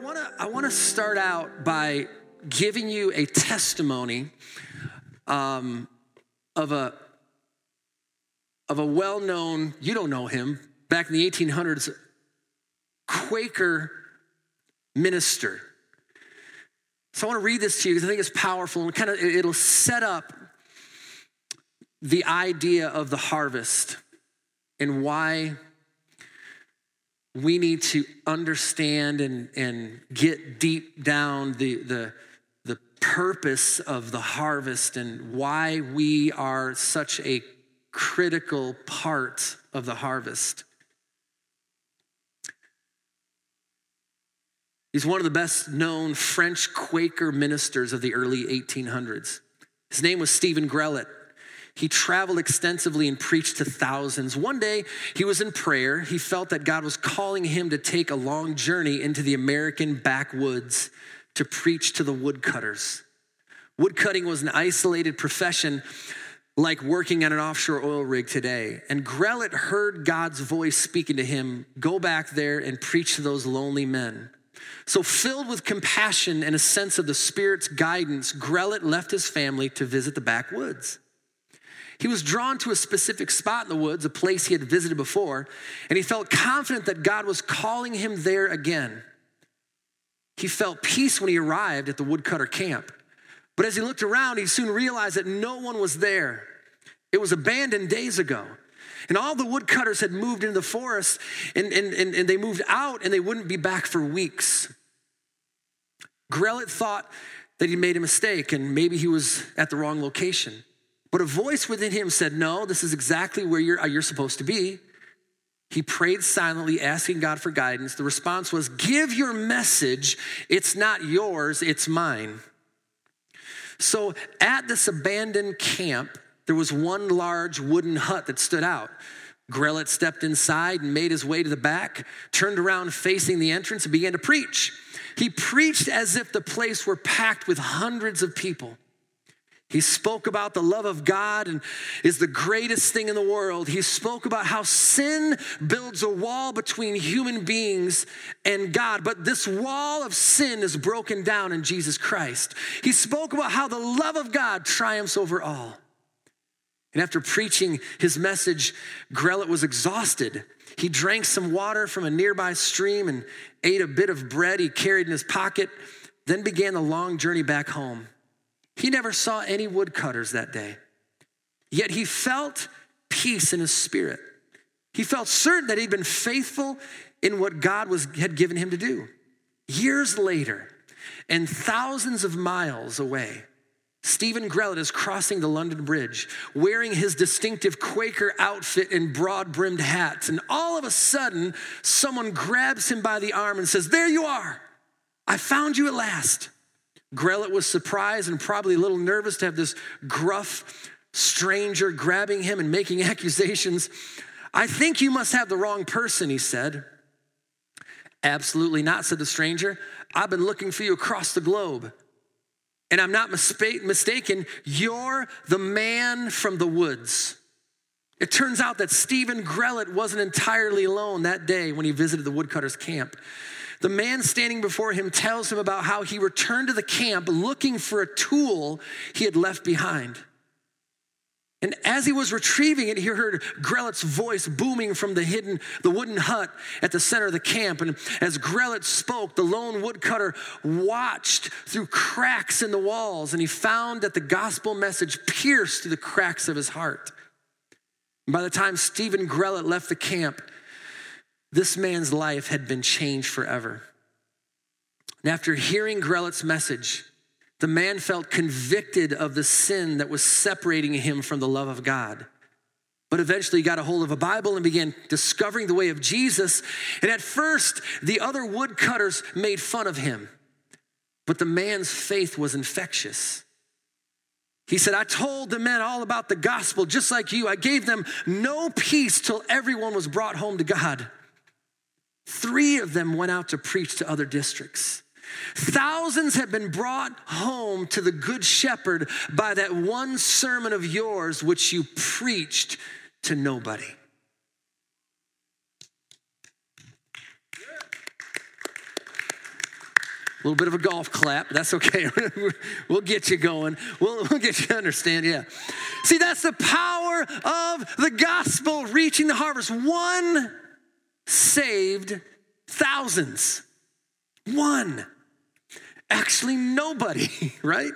want to I want to start out by giving you a testimony um, of a of a well-known you don't know him back in the 1800s Quaker minister. So I want to read this to you because I think it's powerful and kind of it'll set up the idea of the harvest and why we need to understand and, and get deep down the, the, the purpose of the harvest and why we are such a critical part of the harvest. He's one of the best known French Quaker ministers of the early 1800s. His name was Stephen Grellet. He traveled extensively and preached to thousands. One day, he was in prayer. He felt that God was calling him to take a long journey into the American backwoods to preach to the woodcutters. Woodcutting was an isolated profession like working on an offshore oil rig today. And Grellet heard God's voice speaking to him go back there and preach to those lonely men. So, filled with compassion and a sense of the Spirit's guidance, Grellet left his family to visit the backwoods. He was drawn to a specific spot in the woods, a place he had visited before, and he felt confident that God was calling him there again. He felt peace when he arrived at the woodcutter camp. But as he looked around, he soon realized that no one was there. It was abandoned days ago. And all the woodcutters had moved into the forest and, and, and, and they moved out and they wouldn't be back for weeks. Grellet thought that he made a mistake and maybe he was at the wrong location. But a voice within him said, No, this is exactly where you're, uh, you're supposed to be. He prayed silently, asking God for guidance. The response was, Give your message. It's not yours, it's mine. So at this abandoned camp, there was one large wooden hut that stood out. Grellet stepped inside and made his way to the back, turned around facing the entrance, and began to preach. He preached as if the place were packed with hundreds of people. He spoke about the love of God and is the greatest thing in the world. He spoke about how sin builds a wall between human beings and God, but this wall of sin is broken down in Jesus Christ. He spoke about how the love of God triumphs over all. And after preaching his message, Grellet was exhausted. He drank some water from a nearby stream and ate a bit of bread he carried in his pocket, then began the long journey back home. He never saw any woodcutters that day, yet he felt peace in his spirit. He felt certain that he'd been faithful in what God was, had given him to do. Years later, and thousands of miles away, Stephen Grellet is crossing the London Bridge, wearing his distinctive Quaker outfit and broad brimmed hats. And all of a sudden, someone grabs him by the arm and says, There you are. I found you at last. Grellet was surprised and probably a little nervous to have this gruff stranger grabbing him and making accusations. I think you must have the wrong person, he said. Absolutely not, said the stranger. I've been looking for you across the globe. And I'm not mistaken, you're the man from the woods. It turns out that Stephen Grellet wasn't entirely alone that day when he visited the woodcutter's camp. The man standing before him tells him about how he returned to the camp looking for a tool he had left behind. And as he was retrieving it, he heard Grellet's voice booming from the hidden, the wooden hut at the center of the camp. And as Grellet spoke, the lone woodcutter watched through cracks in the walls, and he found that the gospel message pierced through the cracks of his heart. And by the time Stephen Grellet left the camp, this man's life had been changed forever. And after hearing Grellet's message, the man felt convicted of the sin that was separating him from the love of God. But eventually he got a hold of a Bible and began discovering the way of Jesus. And at first, the other woodcutters made fun of him. But the man's faith was infectious. He said, I told the men all about the gospel, just like you. I gave them no peace till everyone was brought home to God. Three of them went out to preach to other districts. Thousands have been brought home to the Good Shepherd by that one sermon of yours which you preached to nobody. A little bit of a golf clap. That's okay. we'll get you going. We'll, we'll get you to understand. Yeah. See, that's the power of the gospel reaching the harvest. One saved thousands. One. Actually, nobody, right?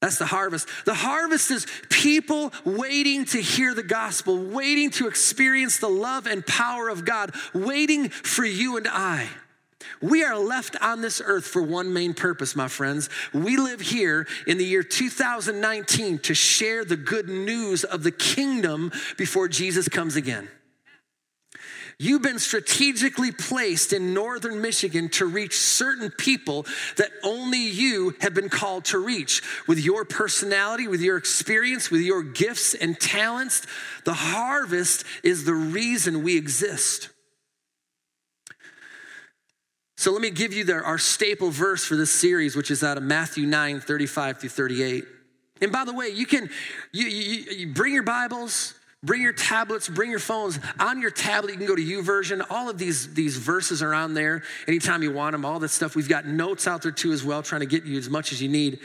That's the harvest. The harvest is people waiting to hear the gospel, waiting to experience the love and power of God, waiting for you and I. We are left on this earth for one main purpose, my friends. We live here in the year 2019 to share the good news of the kingdom before Jesus comes again. You've been strategically placed in northern Michigan to reach certain people that only you have been called to reach. With your personality, with your experience, with your gifts and talents, the harvest is the reason we exist. So let me give you the, our staple verse for this series, which is out of Matthew 9 35 through 38. And by the way, you can you, you, you bring your Bibles, bring your tablets, bring your phones. On your tablet, you can go to U YouVersion. All of these, these verses are on there anytime you want them, all that stuff. We've got notes out there too as well, trying to get you as much as you need.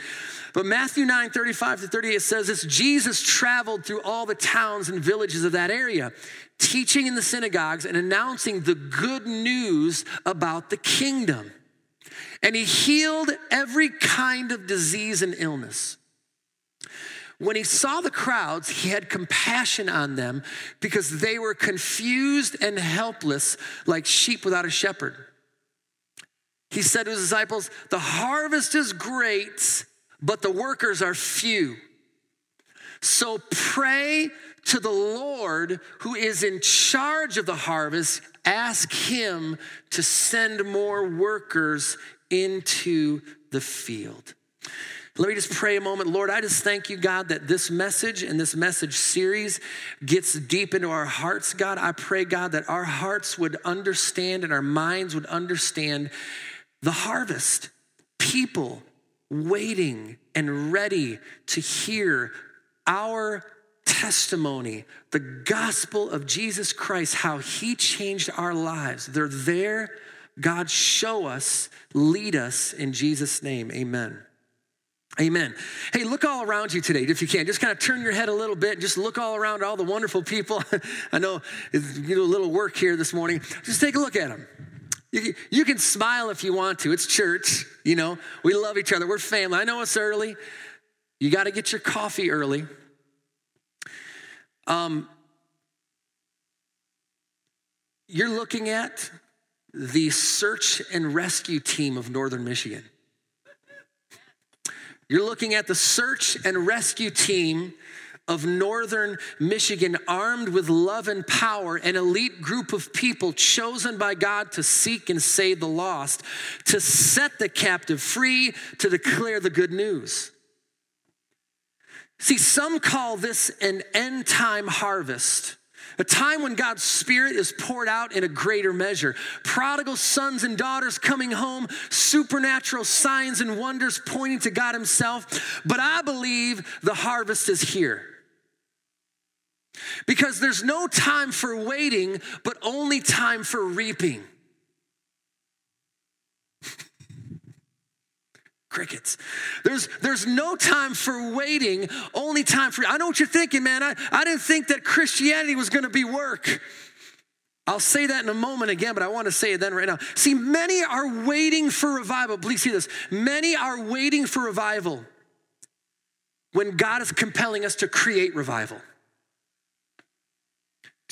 But Matthew 9 35 to 38 says this Jesus traveled through all the towns and villages of that area teaching in the synagogues and announcing the good news about the kingdom. And he healed every kind of disease and illness. When he saw the crowds, he had compassion on them because they were confused and helpless like sheep without a shepherd. He said to his disciples, The harvest is great, but the workers are few. So pray to the Lord who is in charge of the harvest, ask him to send more workers into the field. Let me just pray a moment. Lord, I just thank you, God, that this message and this message series gets deep into our hearts, God. I pray, God, that our hearts would understand and our minds would understand the harvest. People waiting and ready to hear our testimony, the gospel of Jesus Christ, how he changed our lives. They're there. God, show us, lead us in Jesus' name. Amen. Amen. Hey, look all around you today if you can. Just kind of turn your head a little bit. Just look all around all the wonderful people. I know you do a little work here this morning. Just take a look at them. You, you can smile if you want to. It's church, you know. We love each other. We're family. I know it's early. You got to get your coffee early. Um, you're looking at the search and rescue team of Northern Michigan. You're looking at the search and rescue team of Northern Michigan, armed with love and power, an elite group of people chosen by God to seek and save the lost, to set the captive free, to declare the good news. See, some call this an end time harvest. A time when God's Spirit is poured out in a greater measure. Prodigal sons and daughters coming home, supernatural signs and wonders pointing to God Himself. But I believe the harvest is here. Because there's no time for waiting, but only time for reaping. Crickets. There's, there's no time for waiting, only time for. I know what you're thinking, man. I, I didn't think that Christianity was going to be work. I'll say that in a moment again, but I want to say it then right now. See, many are waiting for revival. Please see this. Many are waiting for revival when God is compelling us to create revival.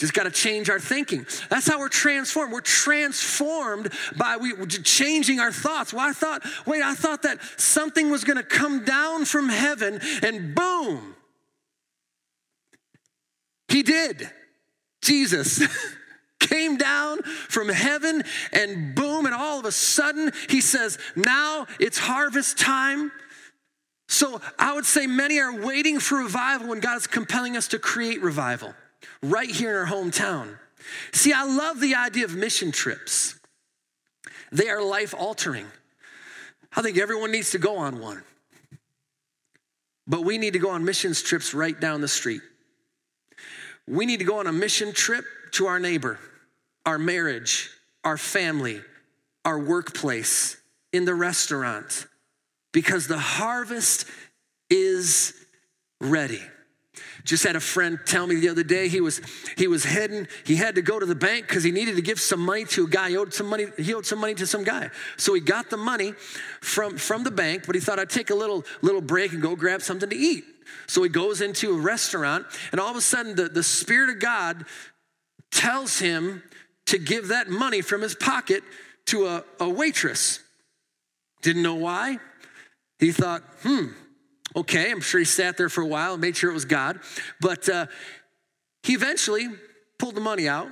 Just got to change our thinking. That's how we're transformed. We're transformed by we changing our thoughts. Well, I thought, wait, I thought that something was going to come down from heaven, and boom, he did. Jesus came down from heaven, and boom, and all of a sudden, he says, now it's harvest time. So I would say many are waiting for revival when God is compelling us to create revival right here in our hometown. See, I love the idea of mission trips. They are life altering. I think everyone needs to go on one. But we need to go on missions trips right down the street. We need to go on a mission trip to our neighbor, our marriage, our family, our workplace, in the restaurant because the harvest is ready. Just had a friend tell me the other day he was he was heading he had to go to the bank because he needed to give some money to a guy. He owed some money he owed some money to some guy. So he got the money from from the bank but he thought I'd take a little little break and go grab something to eat. So he goes into a restaurant and all of a sudden the, the spirit of God tells him to give that money from his pocket to a, a waitress. Didn't know why. He thought hmm Okay, I'm sure he sat there for a while and made sure it was God. But uh, he eventually pulled the money out.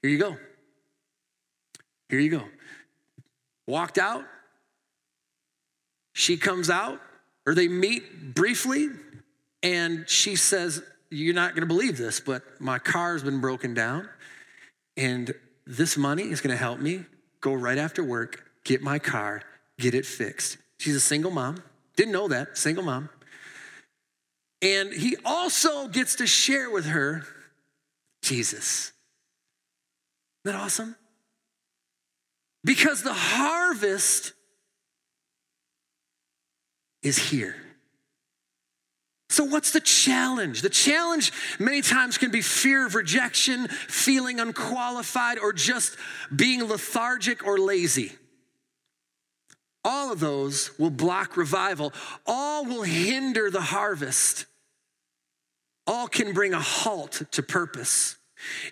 Here you go. Here you go. Walked out. She comes out, or they meet briefly, and she says, You're not going to believe this, but my car's been broken down, and this money is going to help me go right after work, get my car, get it fixed. She's a single mom. Didn't know that, single mom. And he also gets to share with her Jesus. Isn't that awesome? Because the harvest is here. So, what's the challenge? The challenge many times can be fear of rejection, feeling unqualified, or just being lethargic or lazy. All of those will block revival. All will hinder the harvest. All can bring a halt to purpose.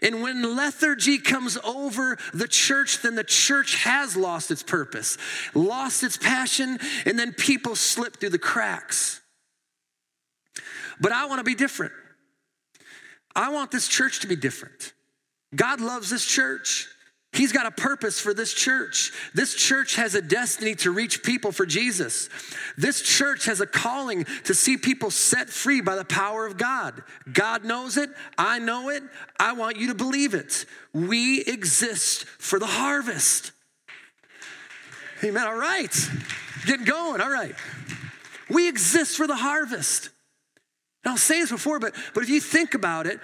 And when lethargy comes over the church, then the church has lost its purpose, lost its passion, and then people slip through the cracks. But I want to be different. I want this church to be different. God loves this church. He's got a purpose for this church. This church has a destiny to reach people for Jesus. This church has a calling to see people set free by the power of God. God knows it. I know it. I want you to believe it. We exist for the harvest. Amen. All right. Getting going. All right. We exist for the harvest. Now, I'll say this before, but, but if you think about it,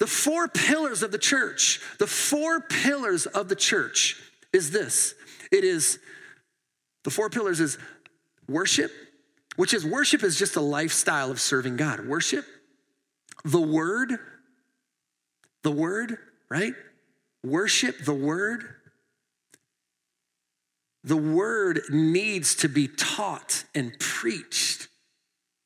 the four pillars of the church, the four pillars of the church is this it is, the four pillars is worship, which is worship is just a lifestyle of serving God. Worship, the word, the word, right? Worship, the word. The word needs to be taught and preached.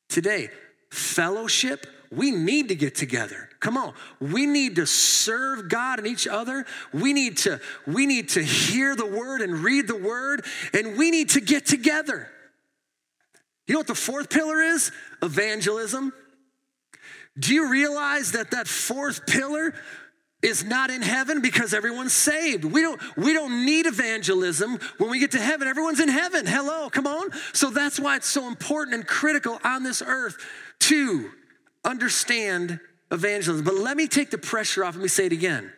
Today, fellowship, we need to get together. Come on. We need to serve God and each other. We need to we need to hear the word and read the word and we need to get together. You know what the fourth pillar is? Evangelism. Do you realize that that fourth pillar is not in heaven because everyone's saved. We don't we don't need evangelism when we get to heaven. Everyone's in heaven. Hello, come on. So that's why it's so important and critical on this earth to understand evangelism. But let me take the pressure off. Let me say it again.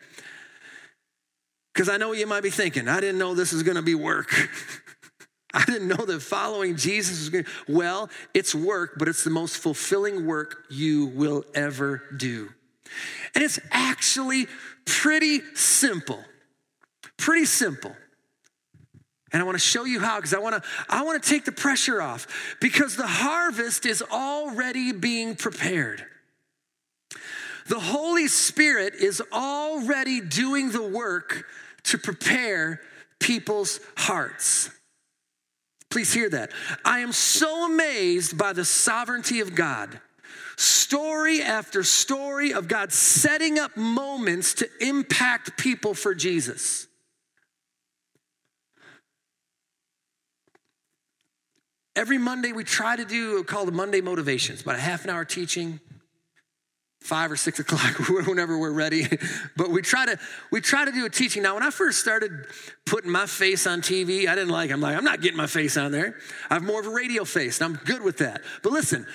Because I know what you might be thinking. I didn't know this was going to be work. I didn't know that following Jesus was going to, well, it's work, but it's the most fulfilling work you will ever do. And it's actually pretty simple. Pretty simple. And I want to show you how because I want to I want to take the pressure off because the harvest is already being prepared. The Holy Spirit is already doing the work to prepare people's hearts. Please hear that. I am so amazed by the sovereignty of God. Story after story of God setting up moments to impact people for Jesus. Every Monday, we try to do called the Monday Motivations, about a half an hour teaching, five or six o'clock, whenever we're ready. But we try to we try to do a teaching. Now, when I first started putting my face on TV, I didn't like. It. I'm like, I'm not getting my face on there. I have more of a radio face, and I'm good with that. But listen,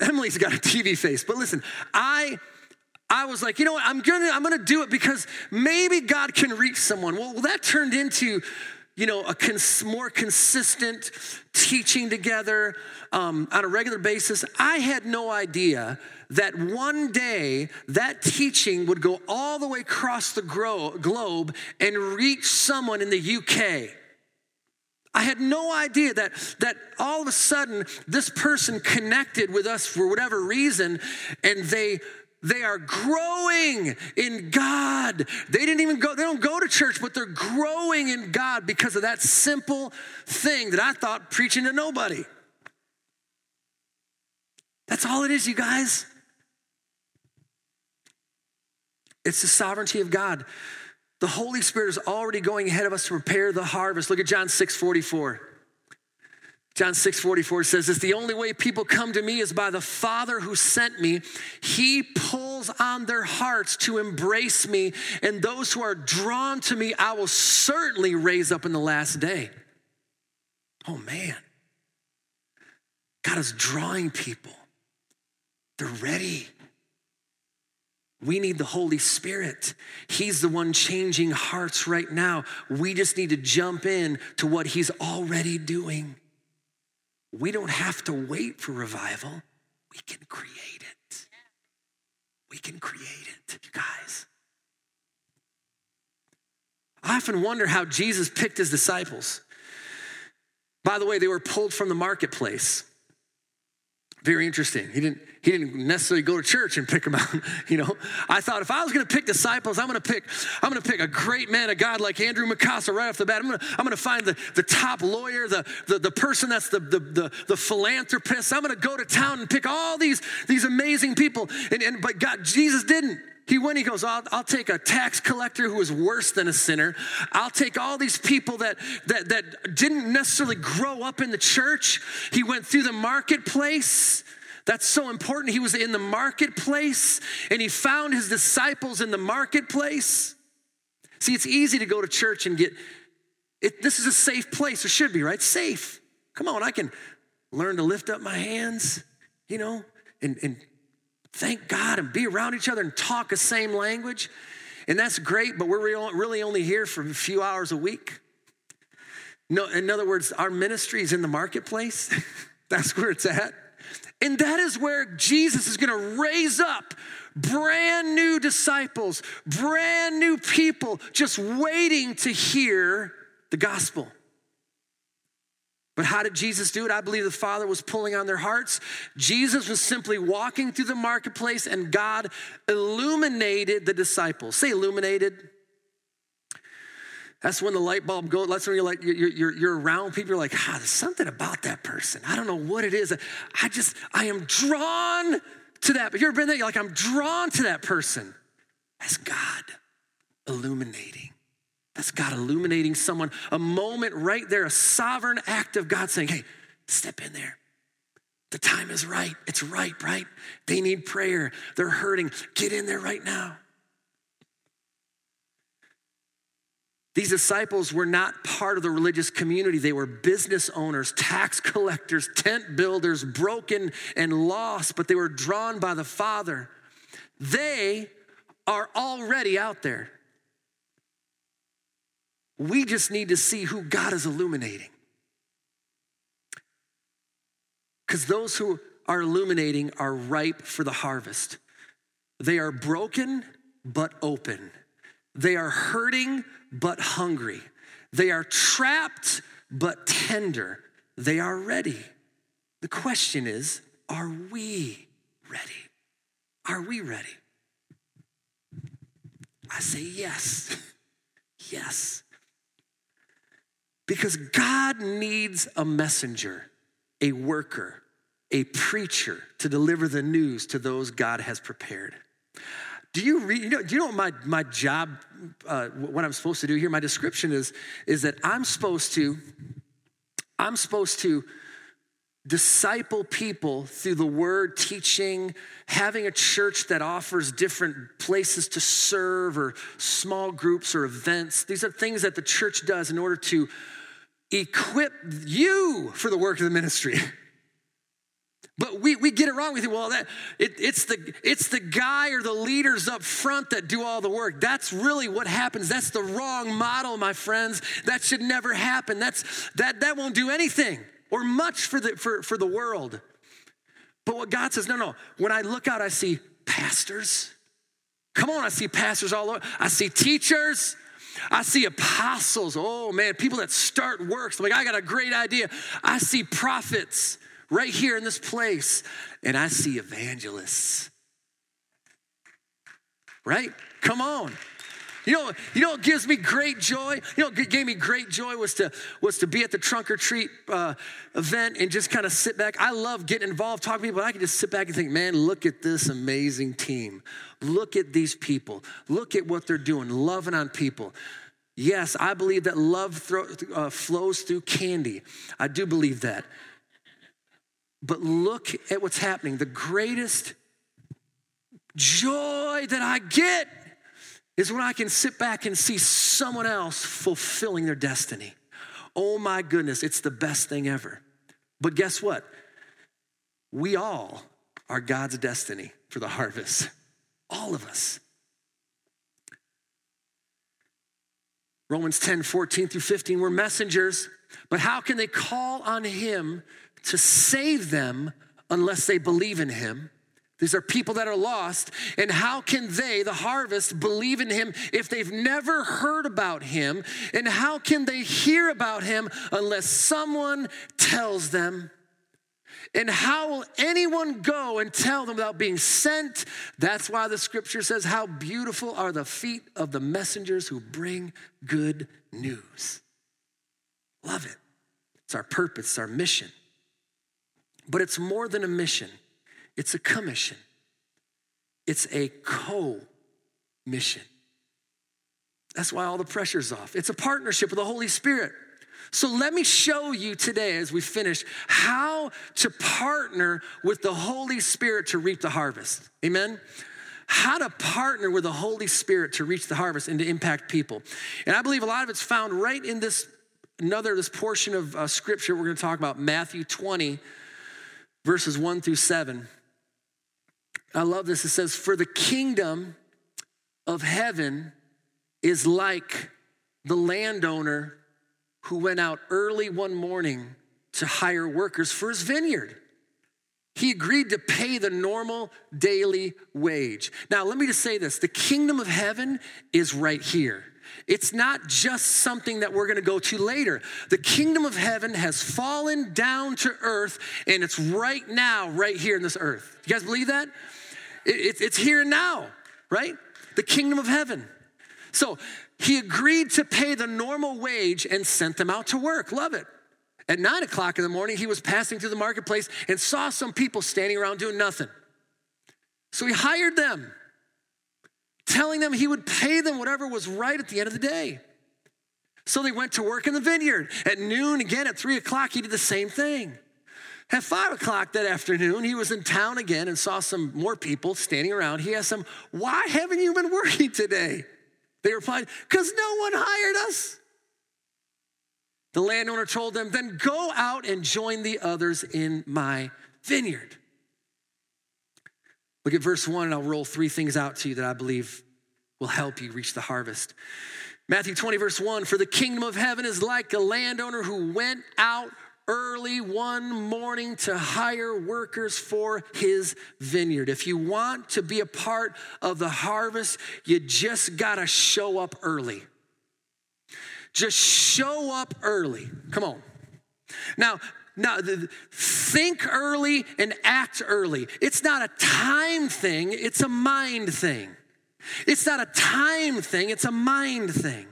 Emily's got a TV face. But listen, I I was like, you know what? I'm gonna I'm gonna do it because maybe God can reach someone. Well, well that turned into you know, a cons- more consistent teaching together um, on a regular basis. I had no idea that one day that teaching would go all the way across the gro- globe and reach someone in the UK. I had no idea that, that all of a sudden this person connected with us for whatever reason and they they are growing in God. They didn't even go, they don't go to church, but they're growing in God because of that simple thing that I thought preaching to nobody. That's all it is, you guys. It's the sovereignty of God. The Holy Spirit is already going ahead of us to prepare the harvest. Look at John 6 44. John 6 44 says this The only way people come to me is by the Father who sent me. He pulls on their hearts to embrace me, and those who are drawn to me, I will certainly raise up in the last day. Oh man. God is drawing people, they're ready. We need the Holy Spirit. He's the one changing hearts right now. We just need to jump in to what He's already doing. We don't have to wait for revival, we can create it. We can create it, you guys. I often wonder how Jesus picked his disciples. By the way, they were pulled from the marketplace. Very interesting. He didn't, he didn't necessarily go to church and pick them out. You know, I thought if I was going to pick disciples, I'm going to pick, I'm going to pick a great man of God like Andrew Mikasa right off the bat. I'm going to, I'm going to find the, the top lawyer, the, the, the person that's the, the, the, the philanthropist. I'm going to go to town and pick all these, these amazing people. And, and, but God, Jesus didn't. He went, he goes, I'll, I'll, take a tax collector who is worse than a sinner. I'll take all these people that, that, that didn't necessarily grow up in the church. He went through the marketplace. That's so important. He was in the marketplace and he found his disciples in the marketplace. See, it's easy to go to church and get, it, this is a safe place. It should be, right? Safe. Come on, I can learn to lift up my hands, you know, and, and thank God and be around each other and talk the same language. And that's great, but we're really only here for a few hours a week. No, in other words, our ministry is in the marketplace. that's where it's at. And that is where Jesus is going to raise up brand new disciples, brand new people just waiting to hear the gospel. But how did Jesus do it? I believe the Father was pulling on their hearts. Jesus was simply walking through the marketplace and God illuminated the disciples. Say illuminated. That's when the light bulb goes. That's when you're like, you're, you're, you're around people. You're like, ah, there's something about that person. I don't know what it is. I just, I am drawn to that. But you ever been there? You're like, I'm drawn to that person. That's God illuminating. That's God illuminating someone. A moment right there, a sovereign act of God saying, hey, step in there. The time is right. It's right, right? They need prayer. They're hurting. Get in there right now. These disciples were not part of the religious community. They were business owners, tax collectors, tent builders, broken and lost, but they were drawn by the Father. They are already out there. We just need to see who God is illuminating. Because those who are illuminating are ripe for the harvest. They are broken but open. They are hurting but hungry. They are trapped but tender. They are ready. The question is are we ready? Are we ready? I say yes. yes. Because God needs a messenger, a worker, a preacher to deliver the news to those God has prepared. Do you read, you know, do you know what my, my job, uh, what I'm supposed to do here? My description is, is that I'm supposed to, I'm supposed to disciple people through the word teaching, having a church that offers different places to serve or small groups or events. These are things that the church does in order to equip you for the work of the ministry. But we, we get it wrong. We think, well, that it, it's the it's the guy or the leaders up front that do all the work. That's really what happens. That's the wrong model, my friends. That should never happen. That's that that won't do anything or much for the for, for the world. But what God says, no, no. When I look out, I see pastors. Come on, I see pastors all over. I see teachers. I see apostles. Oh man, people that start works. I'm Like, I got a great idea. I see prophets right here in this place, and I see evangelists. Right? Come on. You know, you know what gives me great joy? You know what gave me great joy was to was to be at the trunk or treat uh, event and just kind of sit back. I love getting involved, talking to people. I can just sit back and think, man, look at this amazing team. Look at these people. Look at what they're doing, loving on people. Yes, I believe that love thro- uh, flows through candy. I do believe that. But look at what's happening. The greatest joy that I get is when I can sit back and see someone else fulfilling their destiny. Oh my goodness, it's the best thing ever. But guess what? We all are God's destiny for the harvest. All of us. Romans 10 14 through 15, we're messengers, but how can they call on Him to save them unless they believe in Him? These are people that are lost. And how can they, the harvest, believe in him if they've never heard about him? And how can they hear about him unless someone tells them? And how will anyone go and tell them without being sent? That's why the scripture says, How beautiful are the feet of the messengers who bring good news. Love it. It's our purpose, it's our mission. But it's more than a mission. It's a commission, it's a co mission. That's why all the pressure's off. It's a partnership with the Holy Spirit. So let me show you today as we finish how to partner with the Holy Spirit to reap the harvest. Amen? How to partner with the Holy Spirit to reach the harvest and to impact people. And I believe a lot of it's found right in this another this portion of uh, scripture we're going to talk about Matthew 20 verses 1 through 7. I love this. It says, For the kingdom of heaven is like the landowner who went out early one morning to hire workers for his vineyard. He agreed to pay the normal daily wage. Now, let me just say this the kingdom of heaven is right here. It's not just something that we're going to go to later. The kingdom of heaven has fallen down to earth, and it's right now, right here in this earth. You guys believe that? It, it's here now, right? The kingdom of heaven. So he agreed to pay the normal wage and sent them out to work. Love it. At nine o'clock in the morning, he was passing through the marketplace and saw some people standing around doing nothing. So he hired them, telling them he would pay them whatever was right at the end of the day. So they went to work in the vineyard. At noon, again, at three o'clock, he did the same thing. At five o'clock that afternoon, he was in town again and saw some more people standing around. He asked them, Why haven't you been working today? They replied, Because no one hired us. The landowner told them, Then go out and join the others in my vineyard. Look at verse one, and I'll roll three things out to you that I believe will help you reach the harvest. Matthew 20, verse 1 For the kingdom of heaven is like a landowner who went out early one morning to hire workers for his vineyard. If you want to be a part of the harvest, you just got to show up early. Just show up early. Come on. Now, now, think early and act early. It's not a time thing, it's a mind thing. It's not a time thing, it's a mind thing.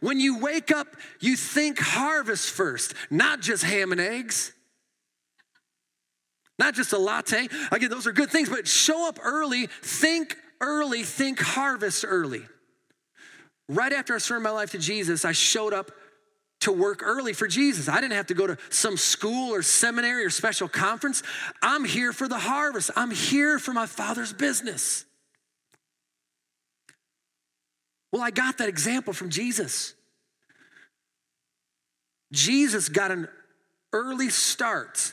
When you wake up, you think harvest first, not just ham and eggs. Not just a latte. Again, those are good things, but show up early, think early, think harvest early. Right after I surrendered my life to Jesus, I showed up to work early for Jesus. I didn't have to go to some school or seminary or special conference. I'm here for the harvest. I'm here for my father's business. Well, I got that example from Jesus. Jesus got an early start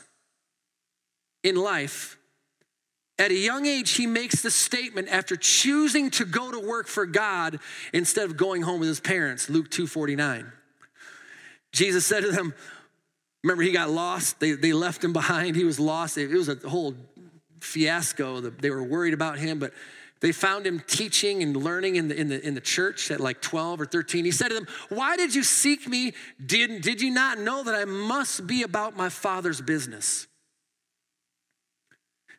in life. At a young age, he makes the statement after choosing to go to work for God instead of going home with his parents, Luke 2:49. Jesus said to them, remember he got lost, they, they left him behind, he was lost. It was a whole fiasco. They were worried about him, but they found him teaching and learning in the, in, the, in the church at like 12 or 13. He said to them, Why did you seek me? Did, did you not know that I must be about my father's business?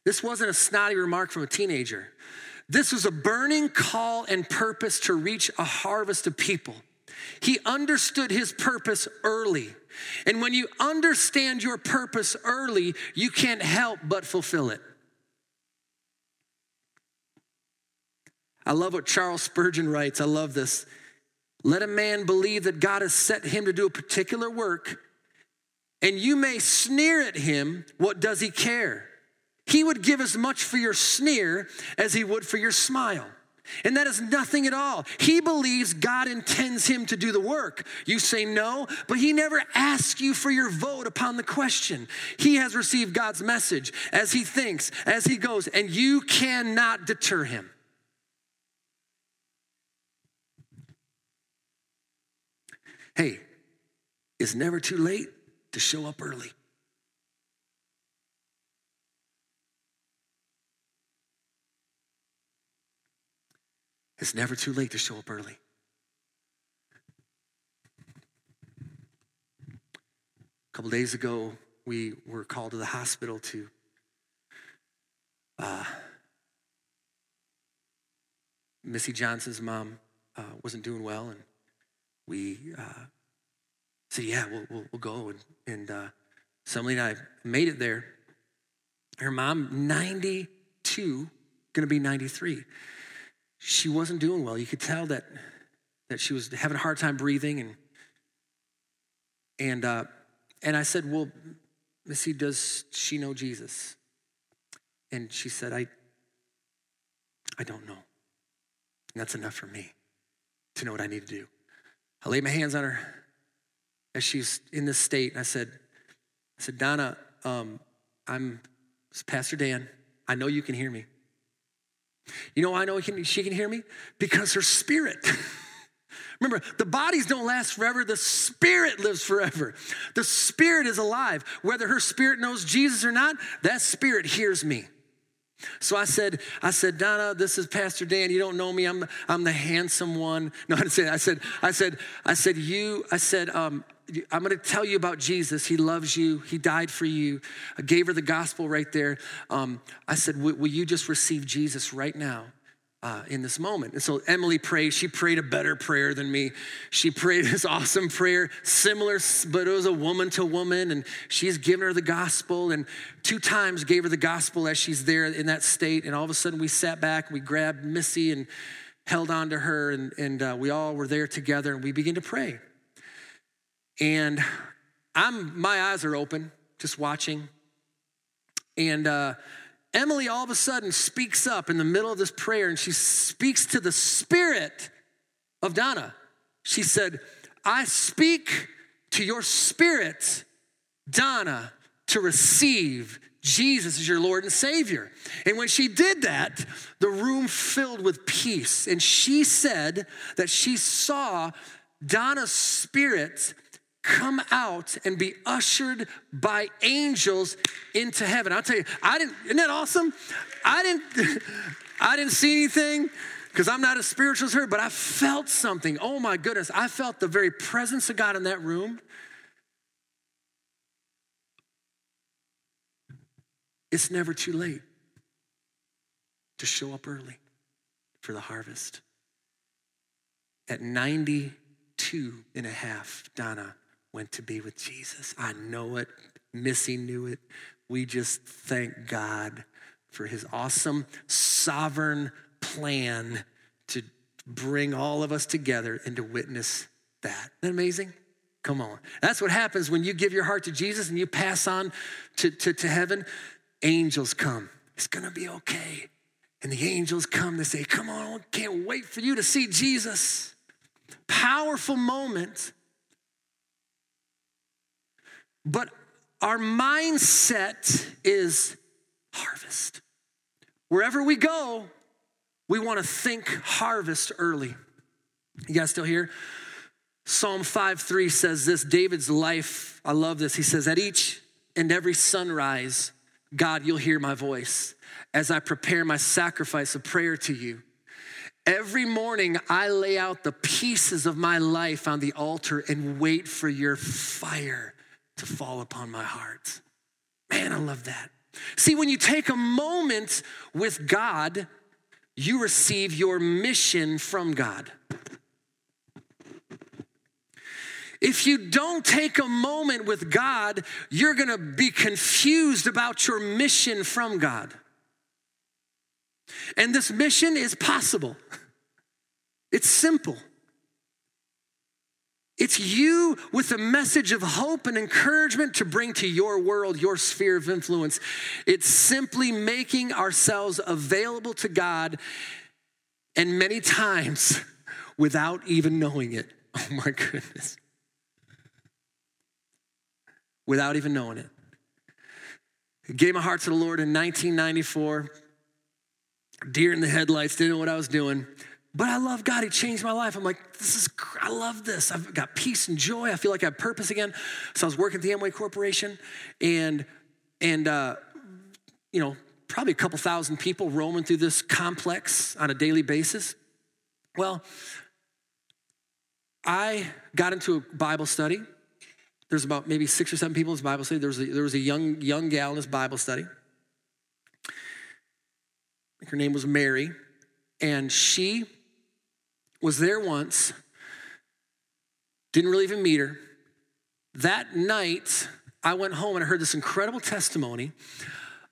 This wasn't a snotty remark from a teenager. This was a burning call and purpose to reach a harvest of people. He understood his purpose early. And when you understand your purpose early, you can't help but fulfill it. I love what Charles Spurgeon writes. I love this. Let a man believe that God has set him to do a particular work, and you may sneer at him. What does he care? He would give as much for your sneer as he would for your smile. And that is nothing at all. He believes God intends him to do the work. You say no, but he never asks you for your vote upon the question. He has received God's message as he thinks, as he goes, and you cannot deter him. Hey, it's never too late to show up early. It's never too late to show up early. A couple days ago, we were called to the hospital to uh, Missy Johnson's mom uh, wasn't doing well, and we uh, said, "Yeah, we'll, we'll, we'll go." And, and uh, and I made it there. Her mom, 92, going to be 93. She wasn't doing well. You could tell that that she was having a hard time breathing, and and uh, and I said, "Well, Missy, does she know Jesus?" And she said, "I I don't know." And that's enough for me to know what I need to do. I laid my hands on her as she's in this state, and I said, I said, Donna, um, I'm Pastor Dan. I know you can hear me. You know I know can, she can hear me? Because her spirit. Remember, the bodies don't last forever, the spirit lives forever. The spirit is alive. Whether her spirit knows Jesus or not, that spirit hears me. So I said, I said, Donna, this is Pastor Dan. You don't know me. I'm, I'm the handsome one. No, I didn't say that. I said, I said, I said, you, I said, um, I'm going to tell you about Jesus. He loves you. He died for you. I gave her the gospel right there. Um, I said, will you just receive Jesus right now? uh, in this moment. And so Emily prayed. She prayed a better prayer than me. She prayed this awesome prayer, similar, but it was a woman to woman. And she's given her the gospel and two times gave her the gospel as she's there in that state. And all of a sudden we sat back, we grabbed Missy and held on to her, and, and uh, we all were there together and we began to pray. And I'm, my eyes are open, just watching. And uh, Emily all of a sudden speaks up in the middle of this prayer and she speaks to the spirit of Donna. She said, I speak to your spirit, Donna, to receive Jesus as your Lord and Savior. And when she did that, the room filled with peace. And she said that she saw Donna's spirit come out and be ushered by angels into heaven. I'll tell you, I didn't, isn't that awesome? I didn't, I didn't see anything because I'm not as spiritual as her, but I felt something. Oh my goodness, I felt the very presence of God in that room. It's never too late to show up early for the harvest. At 92 and a half, Donna went to be with Jesus. I know it. Missy knew it. We just thank God for his awesome, sovereign plan to bring all of us together and to witness that. Isn't that amazing? Come on. That's what happens when you give your heart to Jesus and you pass on to, to, to heaven. Angels come. It's going to be okay. And the angels come to say, Come on, can't wait for you to see Jesus. Powerful moment but our mindset is harvest. Wherever we go, we want to think harvest early. You guys still here? Psalm 5 3 says this David's life, I love this. He says, At each and every sunrise, God, you'll hear my voice. as I prepare my sacrifice of prayer to you. Every morning, I lay out the pieces of my life on the altar and wait for your fire to fall upon my heart. Man, I love that. See, when you take a moment with God, you receive your mission from God. If you don't take a moment with God, you're gonna be confused about your mission from God. And this mission is possible, it's simple. It's you with a message of hope and encouragement to bring to your world, your sphere of influence. It's simply making ourselves available to God, and many times without even knowing it. Oh my goodness. Without even knowing it. I gave my heart to the Lord in 1994. Deer in the headlights, didn't know what I was doing. But I love God. He changed my life. I'm like, this is, I love this. I've got peace and joy. I feel like I have purpose again. So I was working at the Amway Corporation and, and, uh, you know, probably a couple thousand people roaming through this complex on a daily basis. Well, I got into a Bible study. There's about maybe six or seven people in this Bible study. There was a, there was a young, young gal in this Bible study. Her name was Mary. And she was there once, didn't really even meet her. That night, I went home and I heard this incredible testimony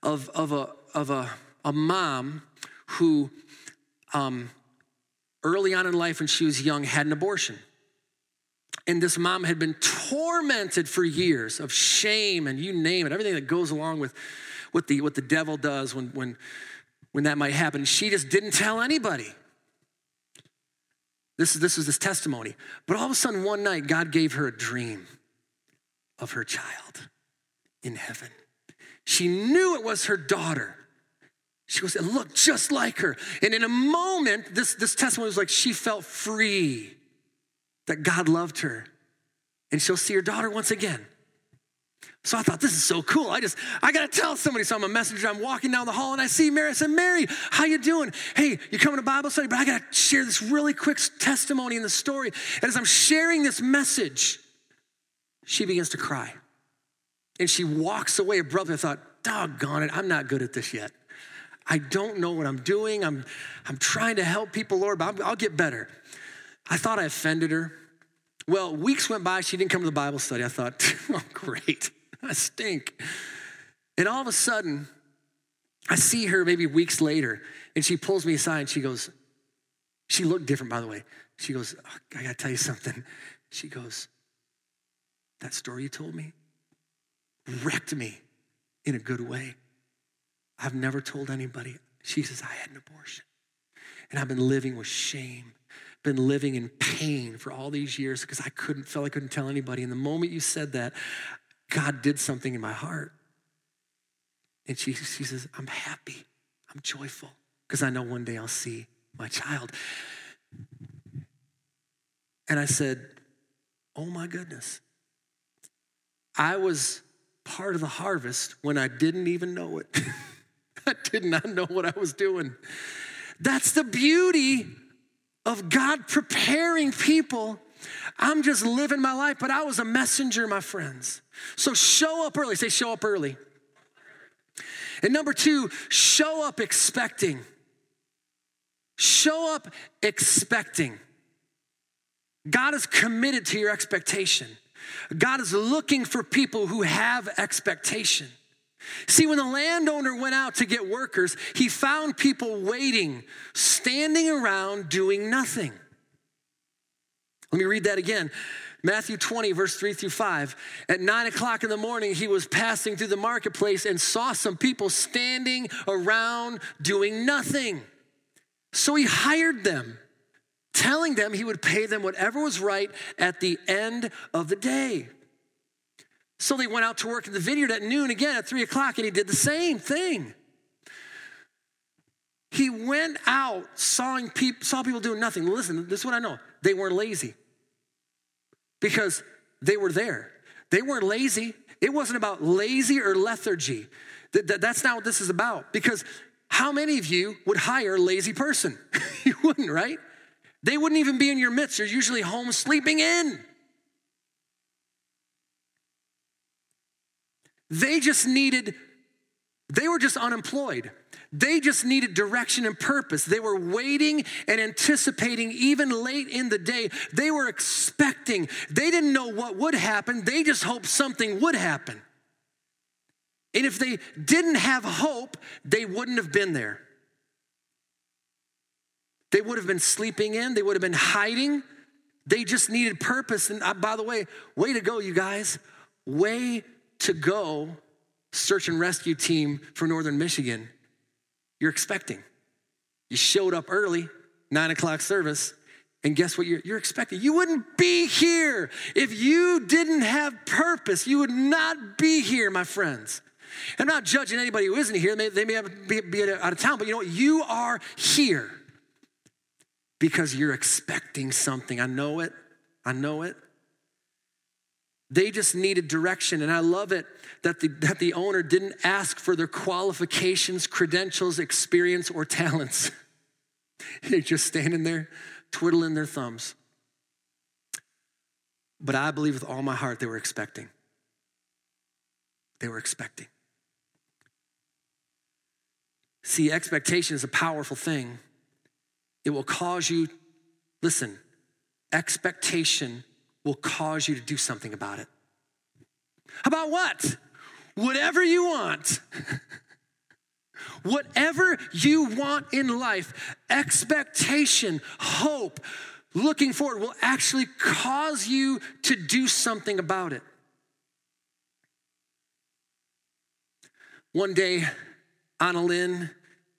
of, of, a, of a, a mom who, um, early on in life when she was young, had an abortion. And this mom had been tormented for years of shame and you name it, everything that goes along with what the, what the devil does when, when, when that might happen. She just didn't tell anybody. This, is, this was this testimony. But all of a sudden, one night, God gave her a dream of her child in heaven. She knew it was her daughter. She goes, it looked just like her. And in a moment, this, this testimony was like she felt free that God loved her. And she'll see her daughter once again. So I thought, this is so cool. I just, I gotta tell somebody. So I'm a messenger. I'm walking down the hall and I see Mary. I said, Mary, how you doing? Hey, you coming to Bible study? But I gotta share this really quick testimony in the story. And as I'm sharing this message, she begins to cry. And she walks away abruptly. I thought, doggone it, I'm not good at this yet. I don't know what I'm doing. I'm, I'm trying to help people, Lord, but I'll get better. I thought I offended her. Well, weeks went by, she didn't come to the Bible study. I thought, oh, great. I stink. And all of a sudden, I see her maybe weeks later, and she pulls me aside and she goes, she looked different, by the way. She goes, oh, I gotta tell you something. She goes, That story you told me wrecked me in a good way. I've never told anybody. She says, I had an abortion. And I've been living with shame, been living in pain for all these years because I couldn't, felt I couldn't tell anybody. And the moment you said that, God did something in my heart. And she, she says, I'm happy, I'm joyful, because I know one day I'll see my child. And I said, Oh my goodness. I was part of the harvest when I didn't even know it. I did not know what I was doing. That's the beauty of God preparing people I'm just living my life, but I was a messenger, my friends. So show up early. Say, show up early. And number two, show up expecting. Show up expecting. God is committed to your expectation. God is looking for people who have expectation. See, when the landowner went out to get workers, he found people waiting, standing around doing nothing. Let me read that again. Matthew 20, verse 3 through 5. At nine o'clock in the morning, he was passing through the marketplace and saw some people standing around doing nothing. So he hired them, telling them he would pay them whatever was right at the end of the day. So they went out to work in the vineyard at noon again at three o'clock, and he did the same thing. He went out, saw people, saw people doing nothing. Listen, this is what I know. They weren't lazy because they were there. They weren't lazy. It wasn't about lazy or lethargy. That's not what this is about because how many of you would hire a lazy person? you wouldn't, right? They wouldn't even be in your midst. They're usually home sleeping in. They just needed, they were just unemployed. They just needed direction and purpose. They were waiting and anticipating even late in the day. They were expecting. They didn't know what would happen. They just hoped something would happen. And if they didn't have hope, they wouldn't have been there. They would have been sleeping in, they would have been hiding. They just needed purpose. And uh, by the way, way to go, you guys. Way to go, search and rescue team for Northern Michigan. You're expecting. You showed up early, nine o'clock service, and guess what you're, you're, expecting? You wouldn't be here. If you didn't have purpose, you would not be here, my friends. I'm not judging anybody who isn't here. They may, they may have, be, be out of town, but you know what? You are here because you're expecting something. I know it. I know it. They just needed direction. And I love it that the, that the owner didn't ask for their qualifications, credentials, experience, or talents. They're just standing there twiddling their thumbs. But I believe with all my heart they were expecting. They were expecting. See, expectation is a powerful thing. It will cause you, listen, expectation will cause you to do something about it. About what? Whatever you want. Whatever you want in life, expectation, hope, looking forward will actually cause you to do something about it. One day, Anna Lynn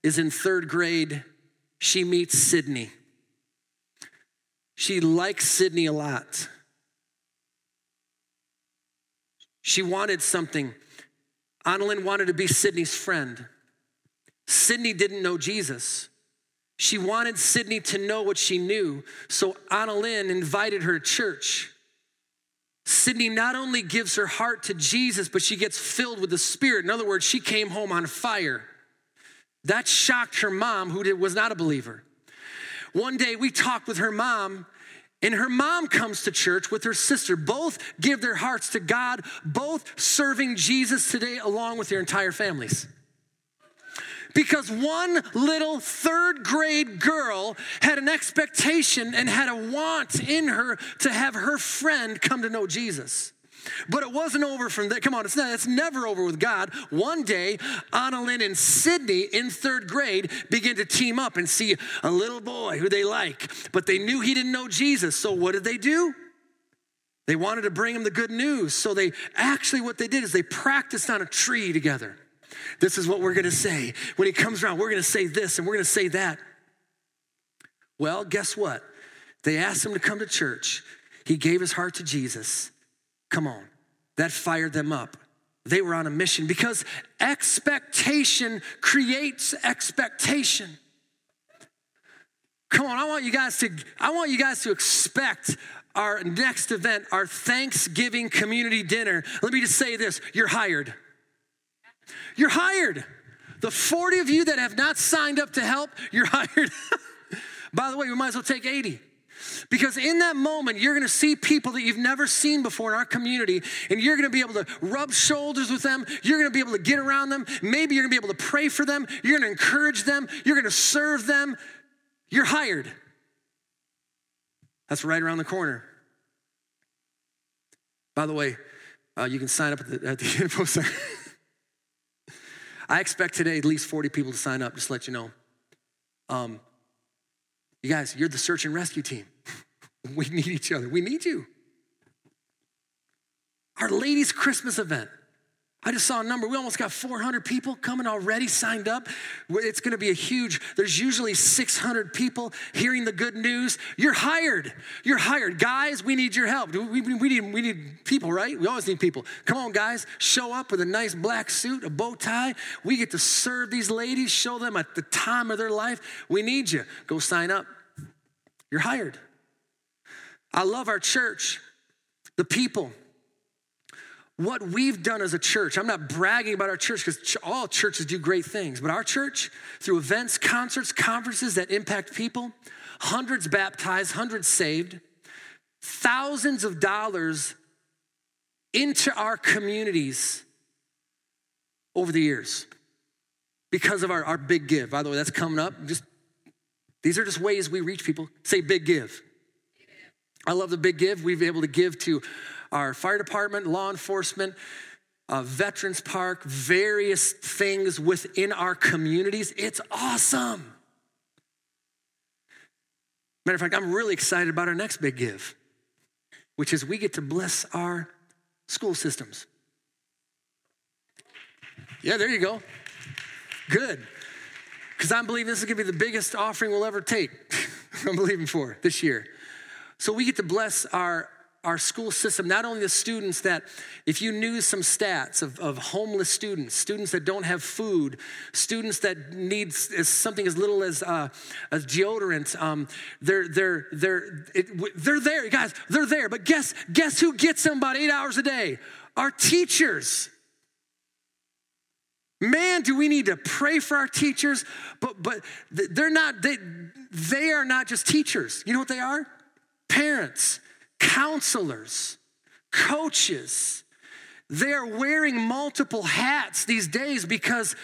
is in third grade. She meets Sydney. She likes Sydney a lot. She wanted something. Annalyn wanted to be Sydney's friend. Sydney didn't know Jesus. She wanted Sydney to know what she knew, so Annalyn invited her to church. Sydney not only gives her heart to Jesus, but she gets filled with the Spirit. In other words, she came home on fire. That shocked her mom, who was not a believer. One day we talked with her mom, and her mom comes to church with her sister. Both give their hearts to God, both serving Jesus today along with their entire families. Because one little third grade girl had an expectation and had a want in her to have her friend come to know Jesus. But it wasn't over from there. Come on, it's, not, it's never over with God. One day, Anna Lynn and Sydney in third grade began to team up and see a little boy who they like, but they knew he didn't know Jesus. So what did they do? They wanted to bring him the good news. So they actually, what they did is they practiced on a tree together. This is what we're gonna say. When he comes around, we're gonna say this and we're gonna say that. Well, guess what? They asked him to come to church. He gave his heart to Jesus. Come on. That fired them up. They were on a mission because expectation creates expectation. Come on, I want you guys to I want you guys to expect our next event, our Thanksgiving community dinner. Let me just say this, you're hired. You're hired. The 40 of you that have not signed up to help, you're hired. By the way, we might as well take 80. Because in that moment, you're gonna see people that you've never seen before in our community, and you're gonna be able to rub shoulders with them. You're gonna be able to get around them. Maybe you're gonna be able to pray for them. You're gonna encourage them. You're gonna serve them. You're hired. That's right around the corner. By the way, uh, you can sign up at the, at the info center. I expect today at least 40 people to sign up, just to let you know. Um, you guys, you're the search and rescue team. We need each other. We need you. Our ladies' Christmas event. I just saw a number. We almost got 400 people coming already signed up. It's going to be a huge, there's usually 600 people hearing the good news. You're hired. You're hired. Guys, we need your help. We, we, need, we need people, right? We always need people. Come on, guys. Show up with a nice black suit, a bow tie. We get to serve these ladies, show them at the time of their life. We need you. Go sign up. You're hired. I love our church, the people. what we've done as a church, I'm not bragging about our church because all churches do great things, but our church, through events, concerts, conferences that impact people, hundreds baptized, hundreds saved, thousands of dollars into our communities over the years because of our, our big give. By the way, that's coming up. Just these are just ways we reach people. Say big give. I love the big give. We've been able to give to our fire department, law enforcement, uh, Veterans Park, various things within our communities. It's awesome. Matter of fact, I'm really excited about our next big give, which is we get to bless our school systems. Yeah, there you go. Good. Because I'm believing this is going to be the biggest offering we'll ever take. I'm believing for this year. So we get to bless our our school system, not only the students that, if you knew some stats of, of homeless students, students that don't have food, students that need something as little as, uh, as deodorant, um, they're, they're, they're, it, they're there, guys, they're there. But guess, guess who gets them about eight hours a day? Our teachers. Man, do we need to pray for our teachers? But but they're not they they are not just teachers. You know what they are? Parents counselors, coaches. They are wearing multiple hats these days because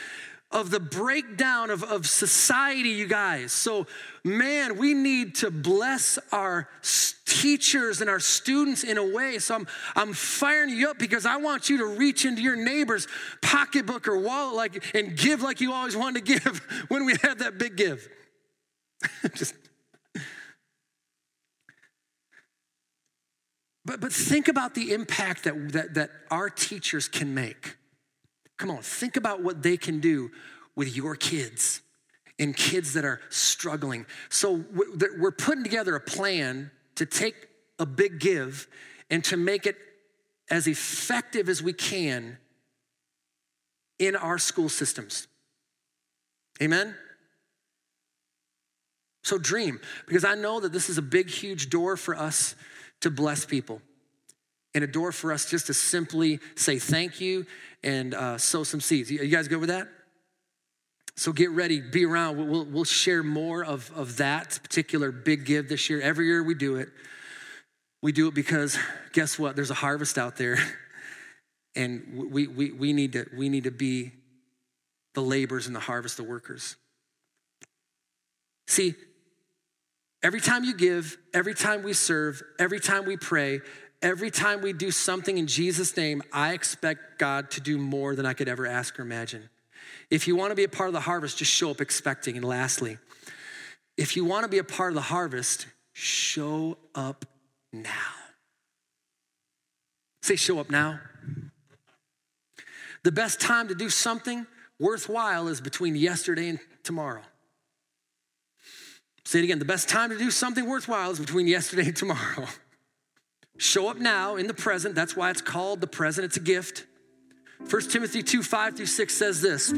of the breakdown of, of society, you guys. So, man, we need to bless our teachers and our students in a way. So, I'm, I'm firing you up because I want you to reach into your neighbor's pocketbook or wallet like, and give like you always wanted to give when we had that big give. Just But, but think about the impact that, that, that our teachers can make. Come on, think about what they can do with your kids and kids that are struggling. So we're putting together a plan to take a big give and to make it as effective as we can in our school systems. Amen? So dream, because I know that this is a big, huge door for us to bless people and a door for us just to simply say thank you and uh, sow some seeds. You guys good with that? So get ready, be around. We'll, we'll share more of, of that particular big give this year. Every year we do it. We do it because guess what? There's a harvest out there. And we, we, we, need to, we need to be the laborers and the harvest, the workers. See, Every time you give, every time we serve, every time we pray, every time we do something in Jesus' name, I expect God to do more than I could ever ask or imagine. If you want to be a part of the harvest, just show up expecting. And lastly, if you want to be a part of the harvest, show up now. Say, show up now. The best time to do something worthwhile is between yesterday and tomorrow. Say it again. The best time to do something worthwhile is between yesterday and tomorrow. Show up now in the present. That's why it's called the present. It's a gift. 1 Timothy 2 5 through 6 says this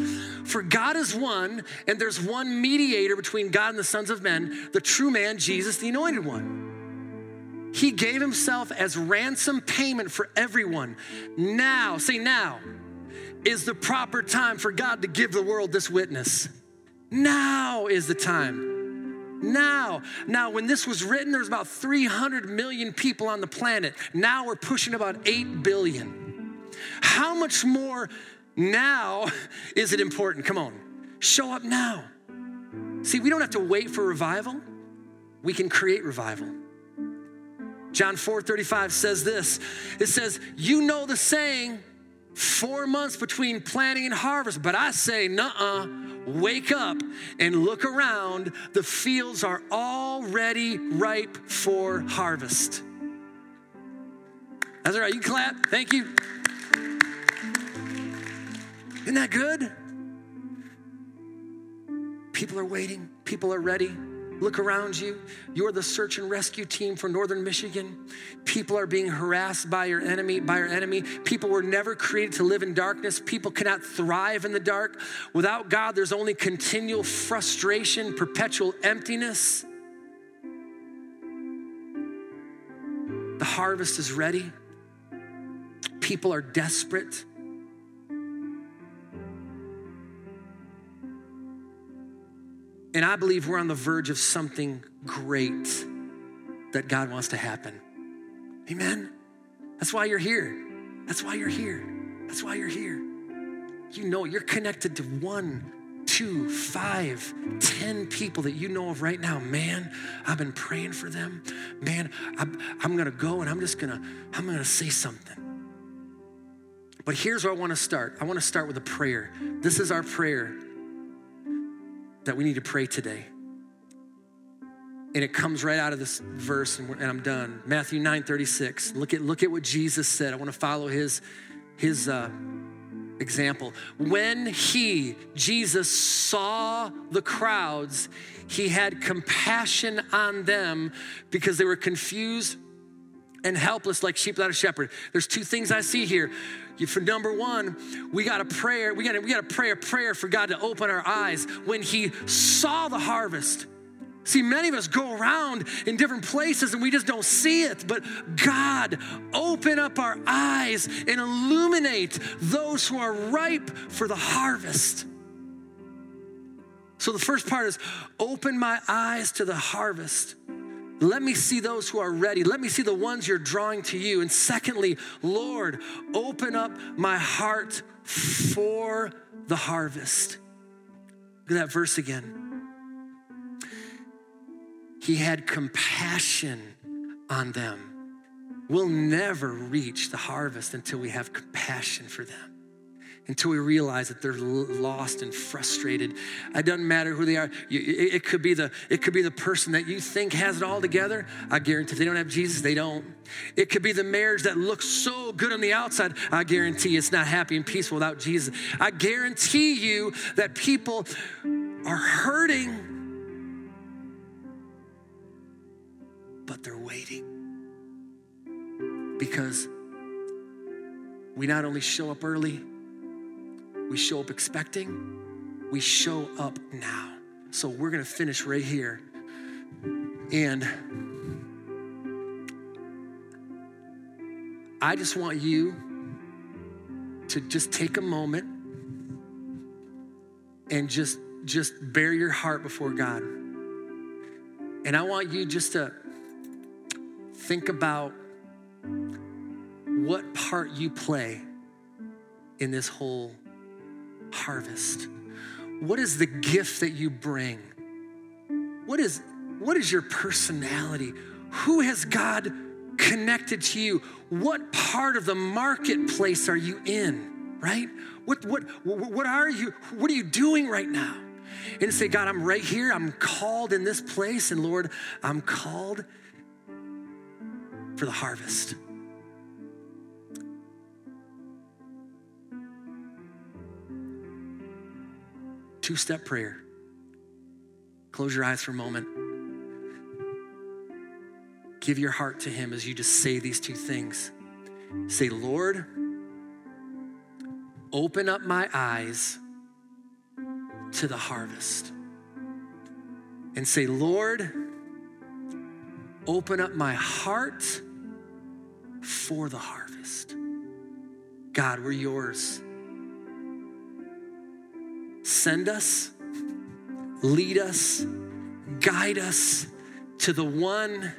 For God is one, and there's one mediator between God and the sons of men, the true man, Jesus, the anointed one. He gave himself as ransom payment for everyone. Now, say now, is the proper time for God to give the world this witness. Now is the time now. Now, when this was written, there's about 300 million people on the planet. Now we're pushing about 8 billion. How much more now is it important? Come on, show up now. See, we don't have to wait for revival, we can create revival. John 4 35 says this it says, You know the saying, four months between planting and harvest, but I say, nah, uh wake up and look around. The fields are already ripe for harvest. That's all right. You clap. Thank you. Isn't that good? People are waiting, people are ready. Look around you. You're the search and rescue team for Northern Michigan. People are being harassed by your enemy, by your enemy. People were never created to live in darkness. People cannot thrive in the dark. Without God, there's only continual frustration, perpetual emptiness. The harvest is ready. people are desperate. And I believe we're on the verge of something great that God wants to happen. Amen? That's why you're here. That's why you're here. That's why you're here. You know, you're connected to one, two, five, ten people that you know of right now. Man, I've been praying for them. Man, I'm, I'm gonna go and I'm just gonna, I'm gonna say something. But here's where I wanna start. I wanna start with a prayer. This is our prayer that we need to pray today. And it comes right out of this verse, and, and I'm done. Matthew 9 36. Look at, look at what Jesus said. I want to follow his, his uh, example. When he, Jesus, saw the crowds, he had compassion on them because they were confused and helpless like sheep without a shepherd. There's two things I see here. For number one, we got to pray. We got we got to pray a prayer for God to open our eyes when He saw the harvest. See, many of us go around in different places and we just don't see it. But God, open up our eyes and illuminate those who are ripe for the harvest. So the first part is open my eyes to the harvest. Let me see those who are ready. Let me see the ones you're drawing to you. And secondly, Lord, open up my heart for the harvest. Look at that verse again. He had compassion on them. We'll never reach the harvest until we have compassion for them until we realize that they're lost and frustrated. It doesn't matter who they are. It could be the it could be the person that you think has it all together. I guarantee if they don't have Jesus, they don't. It could be the marriage that looks so good on the outside. I guarantee it's not happy and peaceful without Jesus. I guarantee you that people are hurting, but they're waiting because we not only show up early we show up expecting, we show up now. So we're going to finish right here. And I just want you to just take a moment and just just bare your heart before God. And I want you just to think about what part you play in this whole harvest? What is the gift that you bring? What is, what is your personality? Who has God connected to you? What part of the marketplace are you in, right? What, what, what are you, what are you doing right now? And say, God, I'm right here. I'm called in this place. And Lord, I'm called for the harvest. Two step prayer. Close your eyes for a moment. Give your heart to Him as you just say these two things. Say, Lord, open up my eyes to the harvest. And say, Lord, open up my heart for the harvest. God, we're yours. Send us, lead us, guide us to the one,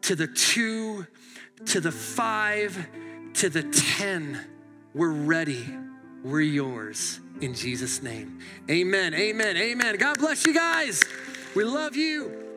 to the two, to the five, to the ten. We're ready. We're yours in Jesus' name. Amen. Amen. Amen. God bless you guys. We love you.